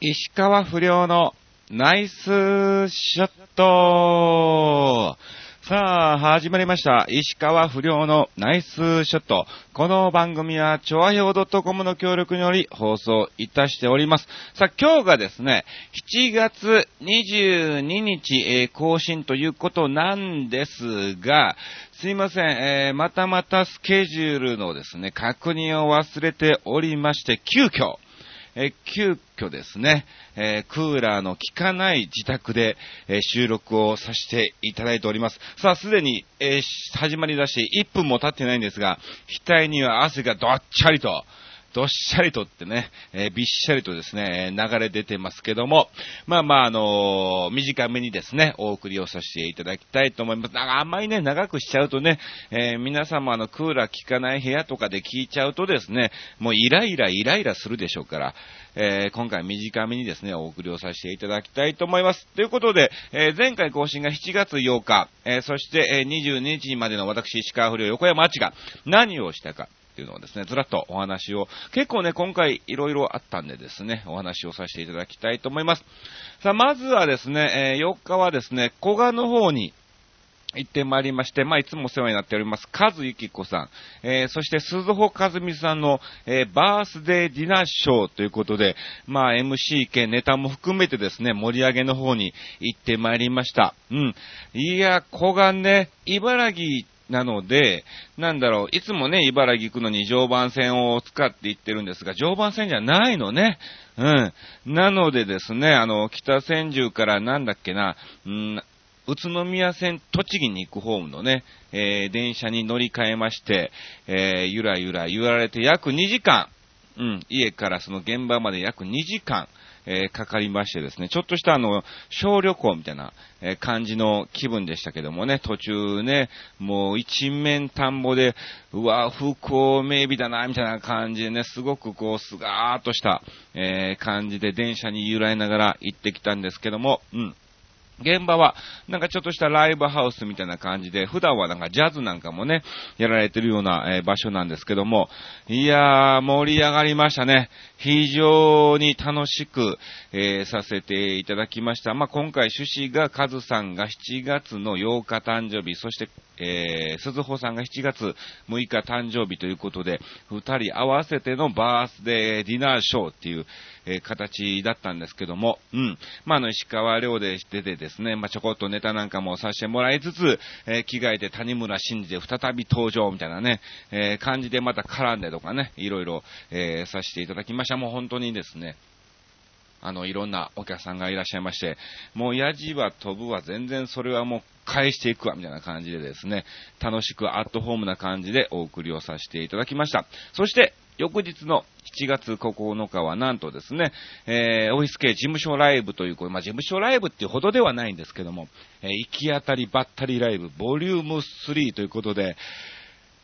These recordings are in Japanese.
石川不良のナイスショットさあ、始まりました。石川不良のナイスショット。この番組は、調和表 .com の協力により放送いたしております。さあ、今日がですね、7月22日、えー更新ということなんですが、すいません、えーまたまたスケジュールのですね、確認を忘れておりまして、急遽、えー急遽ですね、えクーラーの効かない自宅で、え収録をさせていただいております。さあ、すでに、え始まりだし、1分も経ってないんですが、額には汗がどっちゃりと、どっしゃりとってね、えーびっしゃりとですね、え流れ出てますけども、まあまあ、あのー短めにですね、お送りをさせていただきたいと思います。なんかあんまりね、長くしちゃうとね、えー皆様の、クーラー効かない部屋とかで聞いちゃうとですね、もうイライライライラするでしょうから、えー今回短めにですね、お送りをさせていただきたいと思います。ということで、え前回更新が7月8日、えそして、え22日までの私、石川不良横山あちが何をしたか、っていうのをですね、ずらっとお話を、結構ね、今回いろいろあったんでですね、お話をさせていただきたいと思います。さあ、まずはですね、えー4日はですね、古賀の方に、行ってまいりまして、まあ、いつもお世話になっております、カズユキコさん、えーそして鈴穂和美さんの、えーバースデーディナーショーということで、まあ、MC 兼ネタも含めてですね、盛り上げの方に行ってまいりました。うん。いや、子がね、茨城なので、なんだろう、いつもね、茨城行くのに常磐線を使って行ってるんですが、常磐線じゃないのね。うん。なのでですね、あの、北千住からなんだっけな、うん、宇都宮線栃木に行くホームのね、えー電車に乗り換えまして、えーゆらゆら揺られて約2時間、うん、家からその現場まで約2時間、えーかかりましてですね、ちょっとしたあの、小旅行みたいな、え感じの気分でしたけどもね、途中ね、もう一面田んぼで、うわ、風光明媚だな、みたいな感じでね、すごくこう、すがーっとした、え感じで電車に揺らいながら行ってきたんですけども、うん。現場は、なんかちょっとしたライブハウスみたいな感じで、普段はなんかジャズなんかもね、やられてるような、え場所なんですけども、いやー、盛り上がりましたね。非常に楽しく、えーさせていただきました。まあ、今回趣旨が、カズさんが7月の8日誕生日、そして、えー、鈴穂さんが7月6日誕生日ということで、二人合わせてのバースデーディナーショーっていう、えー形だったんですけども、うん。まあ、あの、石川遼で出てですね、まあ、ちょこっとネタなんかもさせてもらいつつ、えー着替えて谷村新司で再び登場みたいなね、えー感じでまた絡んでとかね、いろいろ、えーさせていただきました。もう本当にですね、あの、いろんなお客さんがいらっしゃいまして、もう、ヤジは飛ぶわ、全然それはもう返していくわ、みたいな感じでですね、楽しくアットホームな感じでお送りをさせていただきました。そして、翌日の7月9日はなんとですね、えー、オフィス系事務所ライブという、まあ、事務所ライブっていうほどではないんですけども、えー行き当たりばったりライブ、ボリューム3ということで、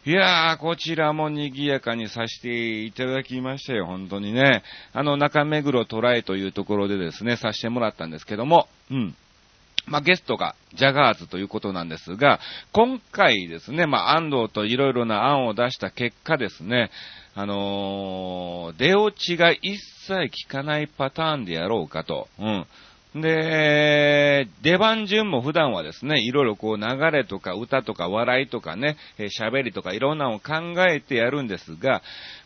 いやー、こちらも賑やかにさせていただきましたよ、本当にね。あの、中目黒トライというところでですね、させてもらったんですけども、うん。まあ、ゲストがジャガーズということなんですが、今回ですね、まあ、安藤といろいろな案を出した結果ですね、あのー出落ちが一切効かないパターンでやろうかと。うん。で、出番順も普段はですね、いろいろこう流れとか歌とか笑いとかね、喋りとかいろんなのを考えてやるんですが、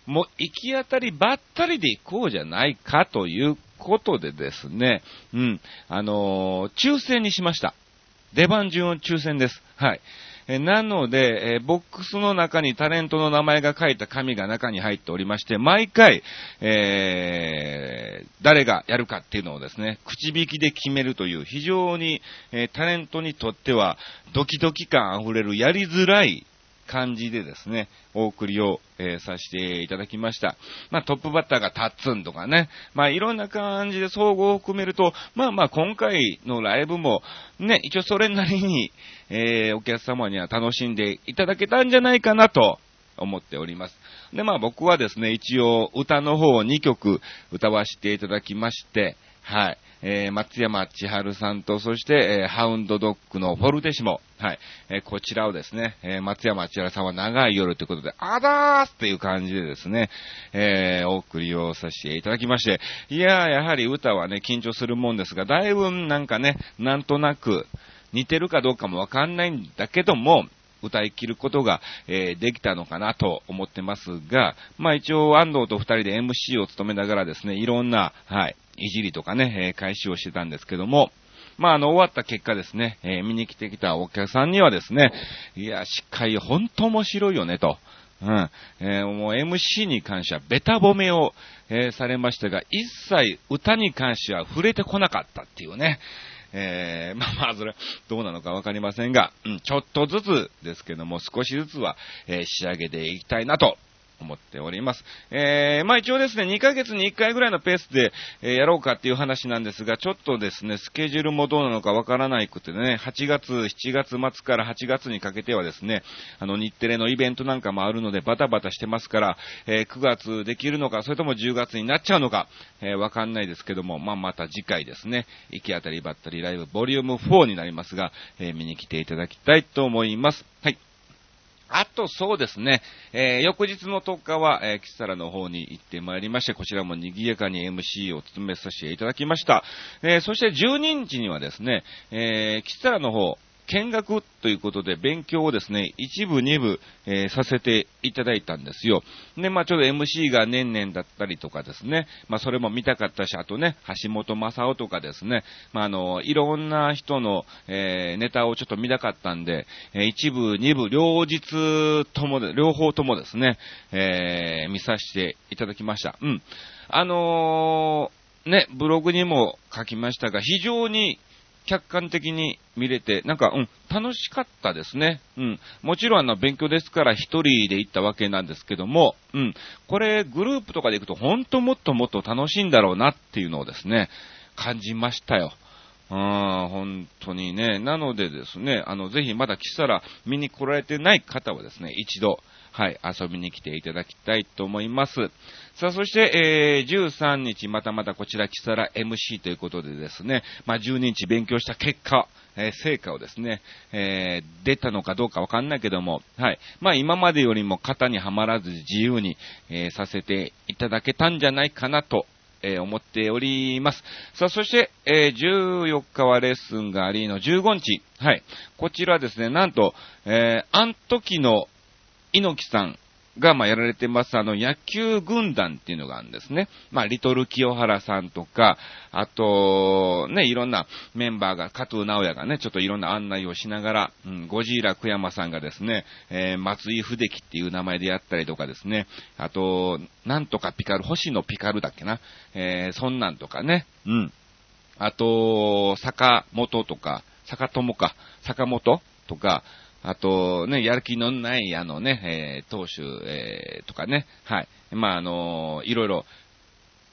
もう行き当たりばったりで行こうじゃないかということでですね、うん、あのー抽選にしました。出番順を抽選です。はい。えなので、えボックスの中にタレントの名前が書いた紙が中に入っておりまして、毎回、えー誰がやるかっていうのをですね、口引きで決めるという非常に、えータレントにとってはドキドキ感あふれるやりづらい感じでですね、お送りを、えーさせていただきました。まあ、トップバッターがタッツンとかね、まあ、いろんな感じで総合を含めると、まあまあ、今回のライブも、ね、一応それなりに、えーお客様には楽しんでいただけたんじゃないかなと思っております。で、まあ僕はですね、一応歌の方を2曲歌わせていただきまして、はい。えー、松山千春さんと、そして、えー、ハウンドドッグのフォルテシモ。はい。えー、こちらをですね、え松山千春さんは長い夜ということで、あだーすっていう感じでですね、えお送りをさせていただきまして、いやー、やはり歌はね、緊張するもんですが、だいぶなんかね、なんとなく、似てるかどうかもわかんないんだけども、歌い切ることが、えー、できたのかなと思ってますが、まあ一応安藤と二人で MC を務めながらですね、いろんな、はい、いじりとかね、えー、開始をしてたんですけども、まあ、あの、終わった結果ですね、えー、見に来てきたお客さんにはですね、いや、司会本当面白いよね、と。うん。えー、もう MC に関してはベタ褒めを、えー、されましたが、一切歌に関しては触れてこなかったっていうね。えー、まあまあ、それはどうなのかわかりませんが、うん、ちょっとずつですけども、少しずつは、えー、仕上げていきたいなと思っております。えー、まあ一応ですね、2ヶ月に1回ぐらいのペースで、えー、やろうかっていう話なんですが、ちょっとですね、スケジュールもどうなのかわからないくてね、8月、7月末から8月にかけてはですね、あの日テレのイベントなんかもあるのでバタバタしてますから、えー、9月できるのか、それとも10月になっちゃうのか、えー、わかんないですけども、まあまた次回ですね、行き当たりばったりライブボリューム4になりますが、えー、見に来ていただきたいと思います。はい。あとそうですね、えー、翌日の10日は、えー、キサラの方に行ってまいりまして、こちらも賑やかに MC を務めさせていただきました。えー、そして12日にはですね、えー、キサラの方、見学ということで勉強をですね、一部二部、えー、させていただいたんですよ。で、まあちょうど MC が年々だったりとかですね、まあそれも見たかったし、あとね、橋本正夫とかですね、まああの、いろんな人の、えー、ネタをちょっと見たかったんで、えー、一部二部両日ともで、両方ともですね、えー、見させていただきました。うん。あのー、ね、ブログにも書きましたが、非常に客観的に見れて、なんか、うん、楽しかったですね。うん。もちろんあの、勉強ですから一人で行ったわけなんですけども、うん。これ、グループとかで行くと、ほんともっともっと楽しいんだろうなっていうのをですね、感じましたよ。うん、本当にね。なのでですね、あの、ぜひまだ来たら見に来られてない方はですね、一度、はい、遊びに来ていただきたいと思います。さあ、そして、えー、13日、またまたこちら、キサラ MC ということでですね、まあ、12日勉強した結果、えー、成果をですね、えー、出たのかどうかわかんないけども、はい。まあ、今までよりも型にはまらず自由に、えー、させていただけたんじゃないかなとえー、思っております。さあ、そして、えー、14日はレッスンがありの15日。はい。こちらですね、なんと、えー、あん時の猪木さんが、まあ、やられてます、あの、野球軍団っていうのがあるんですね。まあ、リトル清原さんとか、あと、ね、いろんなメンバーが、加藤直也がね、ちょっといろんな案内をしながら、うん、ゴジーラ久山さんがですね、えー、松井秀樹っていう名前でやったりとかですね、あと、なんとかピカル、星野ピカルだっけな、えー、そんなんとかね、うん。あと、坂本とか、坂友か、坂本とか、あと、ね、やる気のない、あのね、えー、投手、えー、とかね、はい。まあ、あのー、いろいろ、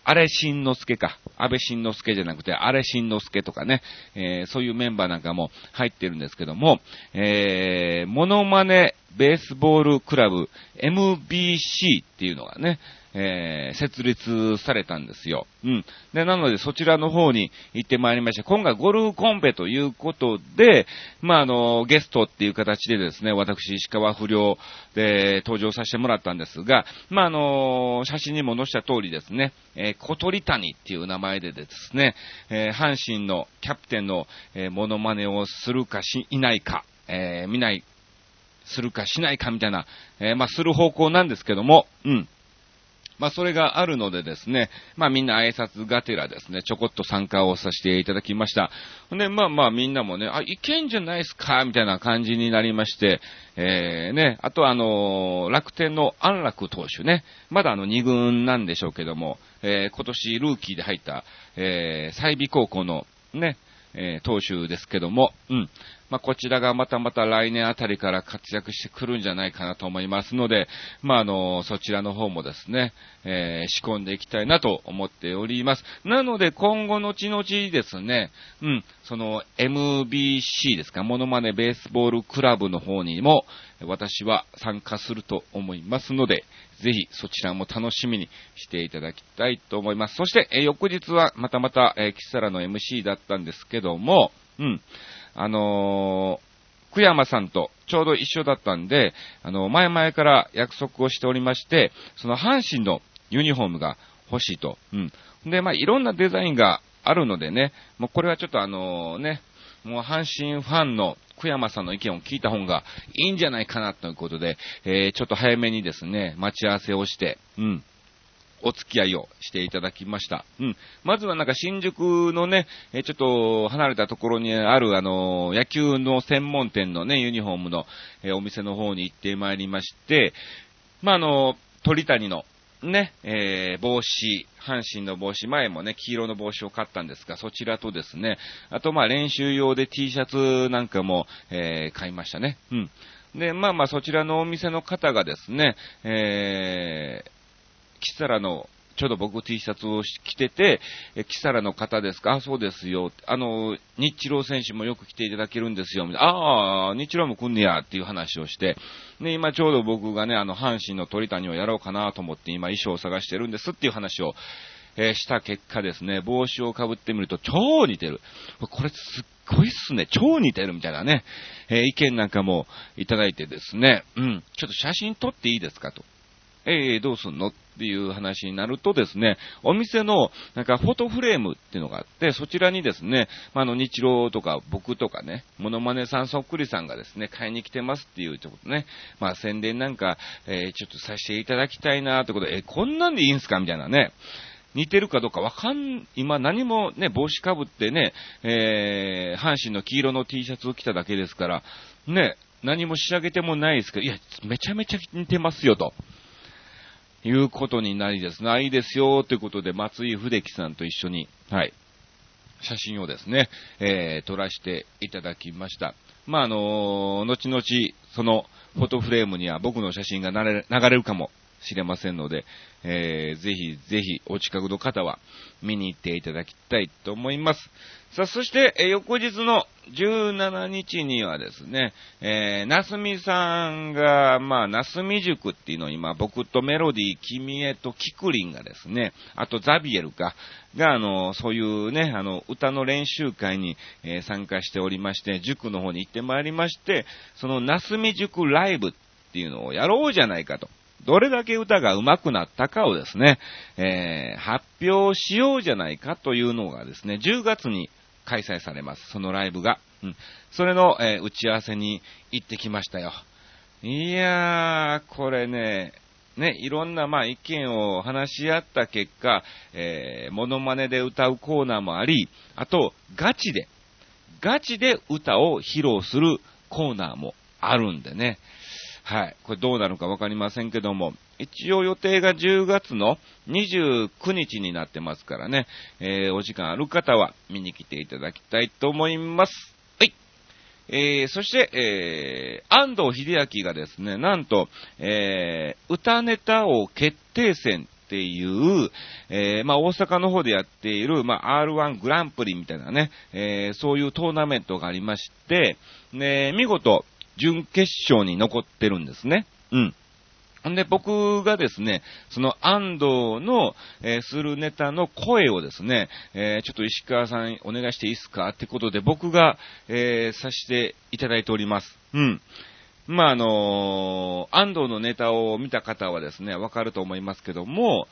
あれしんのすけか。安倍晋之助じゃなくて、あれしんのすけとかね、えー、そういうメンバーなんかも入ってるんですけども、えー、モノマネベースボールクラブ MBC っていうのがね、えー、設立されたんですよ。うん。で、なのでそちらの方に行ってまいりました。今回ゴルフコンペということで、まあ、あの、ゲストっていう形でですね、私、石川不良で登場させてもらったんですが、まあ、あの、写真にも載せた通りですね、えー、小鳥谷っていう名前でですね、えー、阪神のキャプテンの、えー、モノマネをするかし、いないか、えー、見ない、するかしないかみたいな、えー、まあ、する方向なんですけども、うん。まあ、それがあるのでですね、まあ、みんな挨拶がてらですね、ちょこっと参加をさせていただきました。で、まあまあみんなもね、あ、いけんじゃないですかみたいな感じになりまして、えー、ね、あとあのー、楽天の安楽投手ね、まだあの2軍なんでしょうけども、えー、今年ルーキーで入った、えー、済美高校のね、えー、投手ですけども、うん。まあ、こちらがまたまた来年あたりから活躍してくるんじゃないかなと思いますので、まあ、あの、そちらの方もですね、えー、仕込んでいきたいなと思っております。なので、今後後々ですね、うん、その MBC ですか、モノマネベースボールクラブの方にも、私は参加すると思いますので、ぜひそちらも楽しみにしていただきたいと思います。そして、え翌日はまたまた、えキサラの MC だったんですけども、うん、あのー、久山さんとちょうど一緒だったんで、あの、前々から約束をしておりまして、その阪神のユニフォームが欲しいと。うん。で、まあ、いろんなデザインがあるのでね、もうこれはちょっとあのね、もう阪神ファンの久山さんの意見を聞いた方がいいんじゃないかなということで、えー、ちょっと早めにですね、待ち合わせをして、うん。お付き合いをしていただきました。うん。まずはなんか新宿のね、えちょっと離れたところにあるあの、野球の専門店のね、ユニフォームの、えお店の方に行ってまいりまして、まあ、あの、鳥谷のね、えー、帽子、阪神の帽子、前もね、黄色の帽子を買ったんですが、そちらとですね、あとまあ練習用で T シャツなんかも、えー、買いましたね。うん。で、まあまあそちらのお店の方がですね、えー、キサラのちょうど僕 T シャツを着てて、え、キサラの方ですか？あ、そうですよ。あの、日チロー選手もよく来ていただけるんですよ。ああ、日チローも来んねや、っていう話をして、で、今ちょうど僕がね、あの、阪神の鳥谷をやろうかなと思って今衣装を探してるんですっていう話を、えー、した結果ですね、帽子をかぶってみると超似てる。これすっごいっすね。超似てるみたいなね、えー、意見なんかもいただいてですね、うん、ちょっと写真撮っていいですかと。えー、どうすんの？っていう話になるとですね、お店のなんかフォトフレームっていうのがあって、そちらにですね、まあ、の、日露とか僕とかね、モノマネさんそっくりさんがですね、買いに来てますっていうちょっとね、まあ、宣伝なんか、えー、ちょっとさせていただきたいなってことで、えこんなんでいいんすか？みたいなね。似てるかどうかわかん、今何もね、帽子かぶってね、えー、阪神の黄色の T シャツを着ただけですから、ね、何も仕上げてもないですけど、いや、めちゃめちゃ似てますよと。いうことになりですね、いいですよ、ということで、松井秀樹さんと一緒に、はい、写真をですね、えー、撮らせていただきました。まあ、あのー、後々、そのフォトフレームには僕の写真が流れるかもしれませんので、えー、ぜひぜひお近くの方は見に行っていただきたいと思います。さあ、そして、え翌日の17日にはですね、えー、なすみさんが、まあ、なすみ塾っていうのを今、僕とメロディー、君へとキクリンがですね、あとザビエルか、が、あの、そういうね、あの、歌の練習会に、えー、参加しておりまして、塾の方に行ってまいりまして、そのなすみ塾ライブっていうのをやろうじゃないかと。どれだけ歌が上手くなったかをですね、えー、発表しようじゃないかというのがですね、10月に開催されます。そのライブが。うん。それの、えー、打ち合わせに行ってきましたよ。いやー、これね、ね、いろんな、まあ、意見を話し合った結果、えー、モノマネで歌うコーナーもあり、あと、ガチで、ガチで歌を披露するコーナーもあるんでね、はい。これどうなるかわかりませんけども、一応予定が10月の29日になってますからね、えー、お時間ある方は見に来ていただきたいと思います。はい。えー、そして、えー、安藤秀明がですね、なんと、えー、歌ネタ王決定戦っていう、えー、まあ、大阪の方でやっている、まあ、R1 グランプリみたいなね、えー、そういうトーナメントがありまして、ね、見事、準決勝に残ってるんですね。うん。んで、僕がですね、その安藤の、えー、するネタの声をですね、えー、ちょっと石川さんお願いしていいですかってことで僕が、えー、させていただいております。うん。まあ、あの安藤のネタを見た方はですね、わかると思いますけども、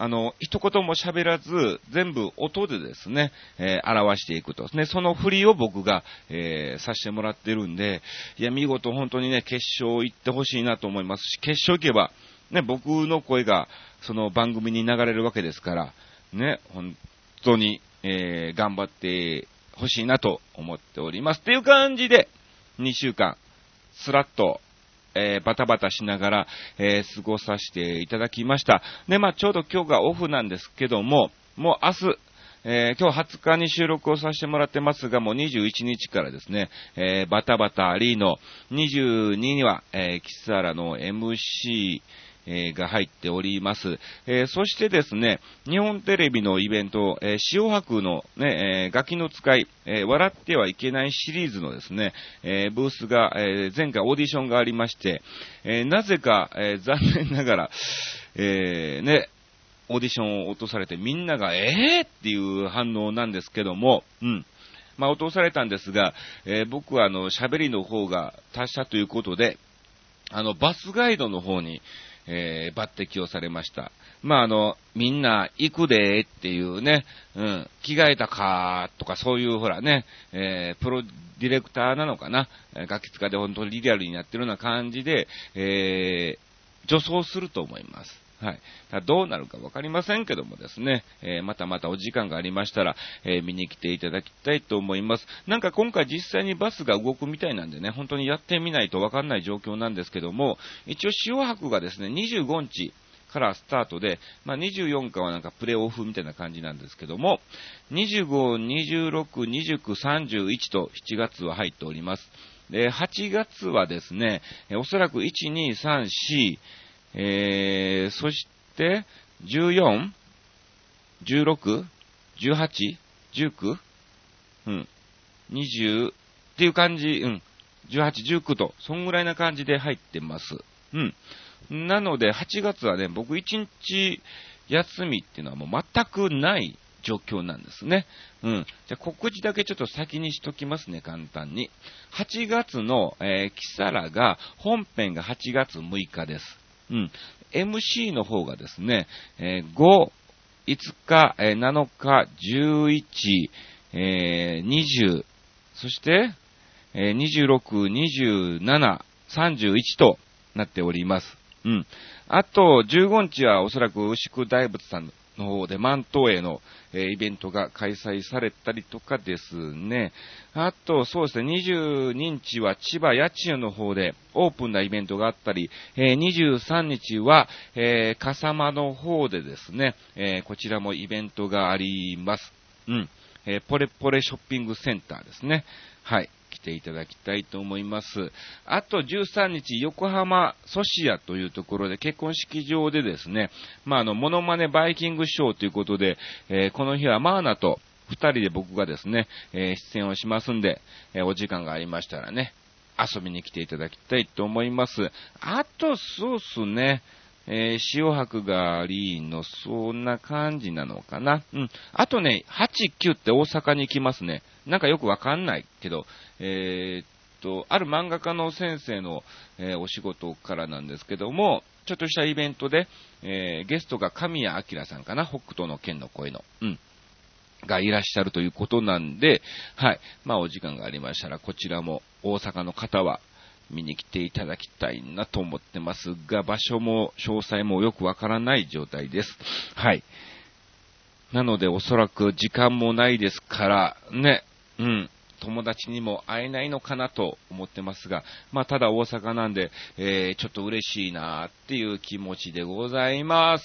あの、一言も喋らず、全部音でですね、えー、表していくと。ね、その振りを僕が、えー、させてもらってるんで、いや、見事本当にね、決勝行ってほしいなと思いますし、決勝行けば、ね、僕の声が、その番組に流れるわけですから、ね、本当に、えー、頑張ってほしいなと思っております。っていう感じで、2週間、スラッと、えー、バタバタしながら、えー、過ごさせていただきました。で、まあ、ちょうど今日がオフなんですけども、もう明日、えー、今日20日に収録をさせてもらってますが、もう21日からですね、えー、バタバタリーノ、22には、えー、キサラの MC、えが入っております。えー、そしてですね、日本テレビのイベント、えー、塩白のね、え、ガキの使い、え笑ってはいけないシリーズのですね、えブースが、え前回オーディションがありまして、えなぜか、え残念ながら、えね、オーディションを落とされてみんなが、えー？っていう反応なんですけども、うん。まあ、落とされたんですが、えー、僕はあの、喋りの方が達者ということで、あの、バスガイドの方に、えー、抜擢をされました。まあ、あの、みんな行くでっていうね、うん、着替えたかとかそういうほらね、えー、プロディレクターなのかな、ガキ使で本当にリアルになってるような感じで、えー、助走すると思います。はい。どうなるかわかりませんけどもですね、えー、またまたお時間がありましたら、えー、見に来ていただきたいと思います。なんか今回実際にバスが動くみたいなんでね、本当にやってみないとわかんない状況なんですけども、一応塩白がですね、25日、からスタートで、まあ、24日はなんかプレオフみたいな感じなんですけども、25、26、29、31と7月は入っております。で、8月はですね、おそらく1、2、3、4、えー、そして、14、16、18、19、うん、20っていう感じ、うん、18、19と、そんぐらいな感じで入ってます。うん。なので、8月はね、僕1日休みっていうのはもう全くない状況なんですね。うん。じゃ告知だけちょっと先にしときますね、簡単に。8月の、えー、キサラが、本編が8月6日です。うん。MC の方がですね、えー、5、5日、えー、7日、11、えー、20、そして、えー、26、27、31となっております。うん。あと、15日はおそらく牛久大仏さんの方で万東への、えー、イベントが開催されたりとかですね。あと、そうですね、22日は千葉八千代の方でオープンなイベントがあったり、えー、23日は、えー、笠間の方でですね、えー、こちらもイベントがあります。うん。えー、ポレポレショッピングセンターですね。はい。来ていただきたいと思います。あと13日、横浜ソシアというところで結婚式場でですね、まあ、あの、モノマネバイキングショーということで、えー、この日はマーナと二人で僕がですね、えー、出演をしますんで、えー、お時間がありましたらね、遊びに来ていただきたいと思います。あと、そうっすね、えー、塩白がリーの、そんな感じなのかな。うん。あとね、8、9って大阪に行きますね。なんかよくわかんないけど、えー、っと、ある漫画家の先生の、えー、お仕事からなんですけども、ちょっとしたイベントで、えー、ゲストが神谷明さんかな、北斗の剣の声の、うん、がいらっしゃるということなんで、はい。まあ、お時間がありましたら、こちらも大阪の方は、見に来ていただきたいなと思ってますが、場所も詳細もよくわからない状態です。はい。なのでおそらく時間もないですから、ね、うん、友達にも会えないのかなと思ってますが、まあただ大阪なんで、えー、ちょっと嬉しいなっていう気持ちでございます。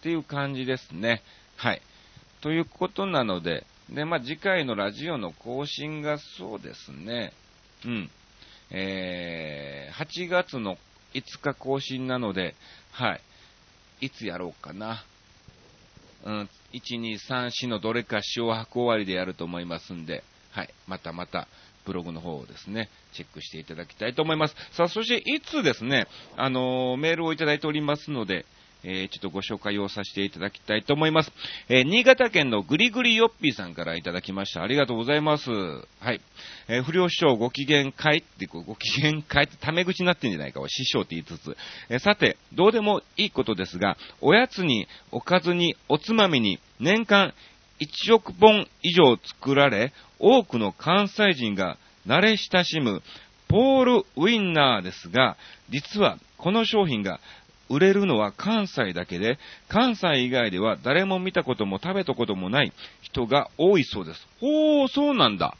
っていう感じですね。はい。ということなので、で、まあ次回のラジオの更新がそうですね、うん。えー、8月の5日更新なので、はい。いつやろうかな。うん、1、2、3、4のどれか塩白終わりでやると思いますんで、はい。またまた、ブログの方をですね、チェックしていただきたいと思います。さあ、そしていつですね、あのー、メールをいただいておりますので、えー、ちょっとご紹介をさせていただきたいと思います。えー、新潟県のぐりぐりよっぴーさんからいただきました。ありがとうございます。はい。えー、不良師匠ご機嫌会って、ご機嫌会ってタメ口になってんじゃないか師匠って言いつつ。えさて、どうでもいいことですが、おやつに、おかずに、おつまみに、年間1億本以上作られ、多くの関西人が慣れ親しむポールウィンナーですが、実はこの商品が売れるのは関西だけで、関西以外では誰も見たことも食べたこともない人が多いそうです。ほー、そうなんだ。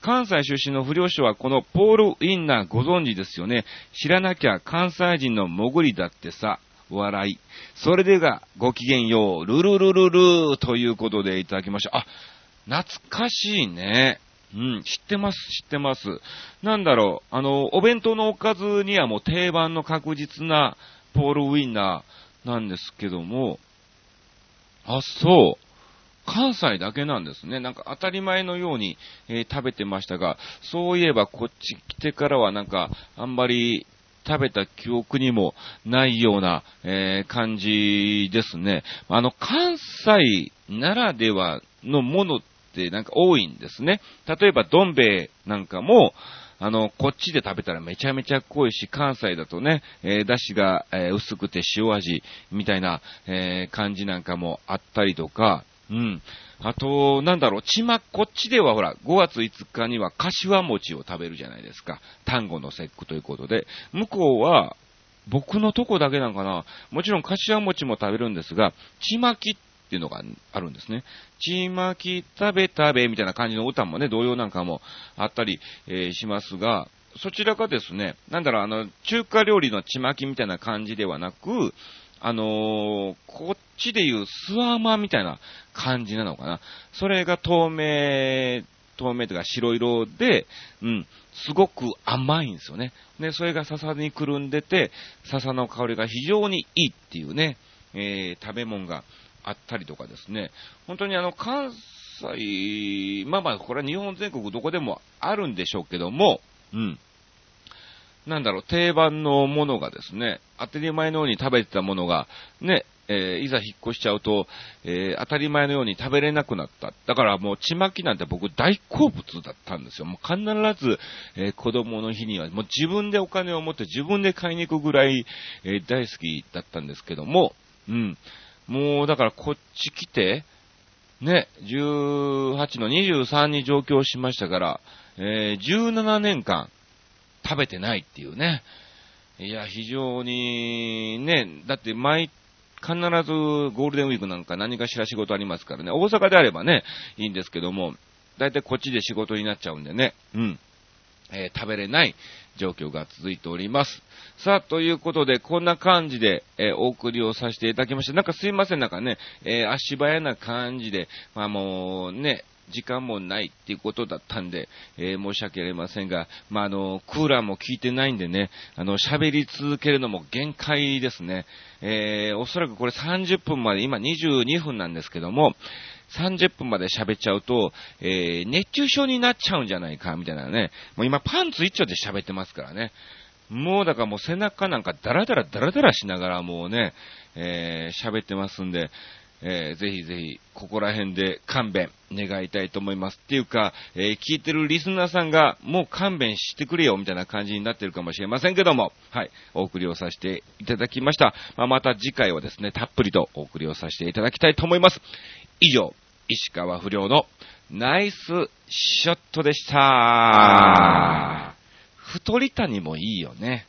関西出身の不良師はこのポール・ウィンナーご存知ですよね。知らなきゃ関西人の潜りだってさ。笑い。それでが、ごきげんよう、ルルルルルーということでいただきました。あ、懐かしいね。うん、知ってます、知ってます。なんだろう、あの、お弁当のおかずにはもう定番の確実なポールウインナーなんですけども、あ、そう。関西だけなんですね。なんか当たり前のように、えー、食べてましたが、そういえばこっち来てからはなんか、あんまり食べた記憶にもないような、えー、感じですね。あの、関西ならではのものってなんか多いんですね。例えば、どん兵衛なんかも、あの、こっちで食べたらめちゃめちゃ濃いし、関西だとね、えー、だしが、えー、薄くて塩味みたいな、えー、感じなんかもあったりとか、うん。あと、なんだろう、ちま、こっちではほら、5月5日には柏餅を食べるじゃないですか。単語の節句ということで。向こうは、僕のとこだけなんかな。もちろん柏餅も食べるんですが、ちまきっていうのがあるんですね。ちまき食べ食べみたいな感じの歌もね、童謡なんかもあったり、えー、しますが、そちらがですね、なんだろう、あの、中華料理のちまきみたいな感じではなく、あのー、こっちでいうスワーマみたいな感じなのかな。それが透明、透明というか白色で、うん、すごく甘いんですよね。で、それが笹にくるんでて、笹の香りが非常にいいっていうね、えー、食べ物があったりとかですね、本当にあの、関西、まあまあ、これは日本全国どこでもあるんでしょうけども、うん。なんだろう、定番のものがですね、当たり前のように食べてたものが、ね、えー、いざ引っ越しちゃうと、えー、当たり前のように食べれなくなった。だからもう、ちまきなんて僕大好物だったんですよ。もう必ず、えー、子供の日には、もう自分でお金を持って自分で買いに行くぐらい、え大好きだったんですけども、うん。もう、だからこっち来て、ね、18の23に上京しましたから、え、17年間食べてないっていうね。いや、非常に、ね、だって毎、必ずゴールデンウィークなんか何かしら仕事ありますからね。大阪であればね、いいんですけども、だいたいこっちで仕事になっちゃうんでね。うん。えー、食べれない状況が続いております。さあ、ということで、こんな感じで、えー、お送りをさせていただきました。なんかすいません、なんかね、えー、足早な感じで、まあもうね、時間もないっていうことだったんで、えー、申し訳ありませんが、まあ、あの、クーラーも効いてないんでね、あの、喋り続けるのも限界ですね。えー、おそらくこれ30分まで、今22分なんですけども、30分まで喋っちゃうと、えー、熱中症になっちゃうんじゃないか、みたいなね。もう今パンツ一丁で喋ってますからね。もうだからもう背中なんかダラダラダラダラしながらもうね、えー、喋ってますんで、えー、ぜひぜひ、ここら辺で勘弁願いたいと思います。っていうか、えー、聞いてるリスナーさんが、もう勘弁してくれよ、みたいな感じになってるかもしれませんけども、はい、お送りをさせていただきました。まあ、また次回はですね、たっぷりとお送りをさせていただきたいと思います。以上、石川不良のナイスショットでした。太り谷もいいよね。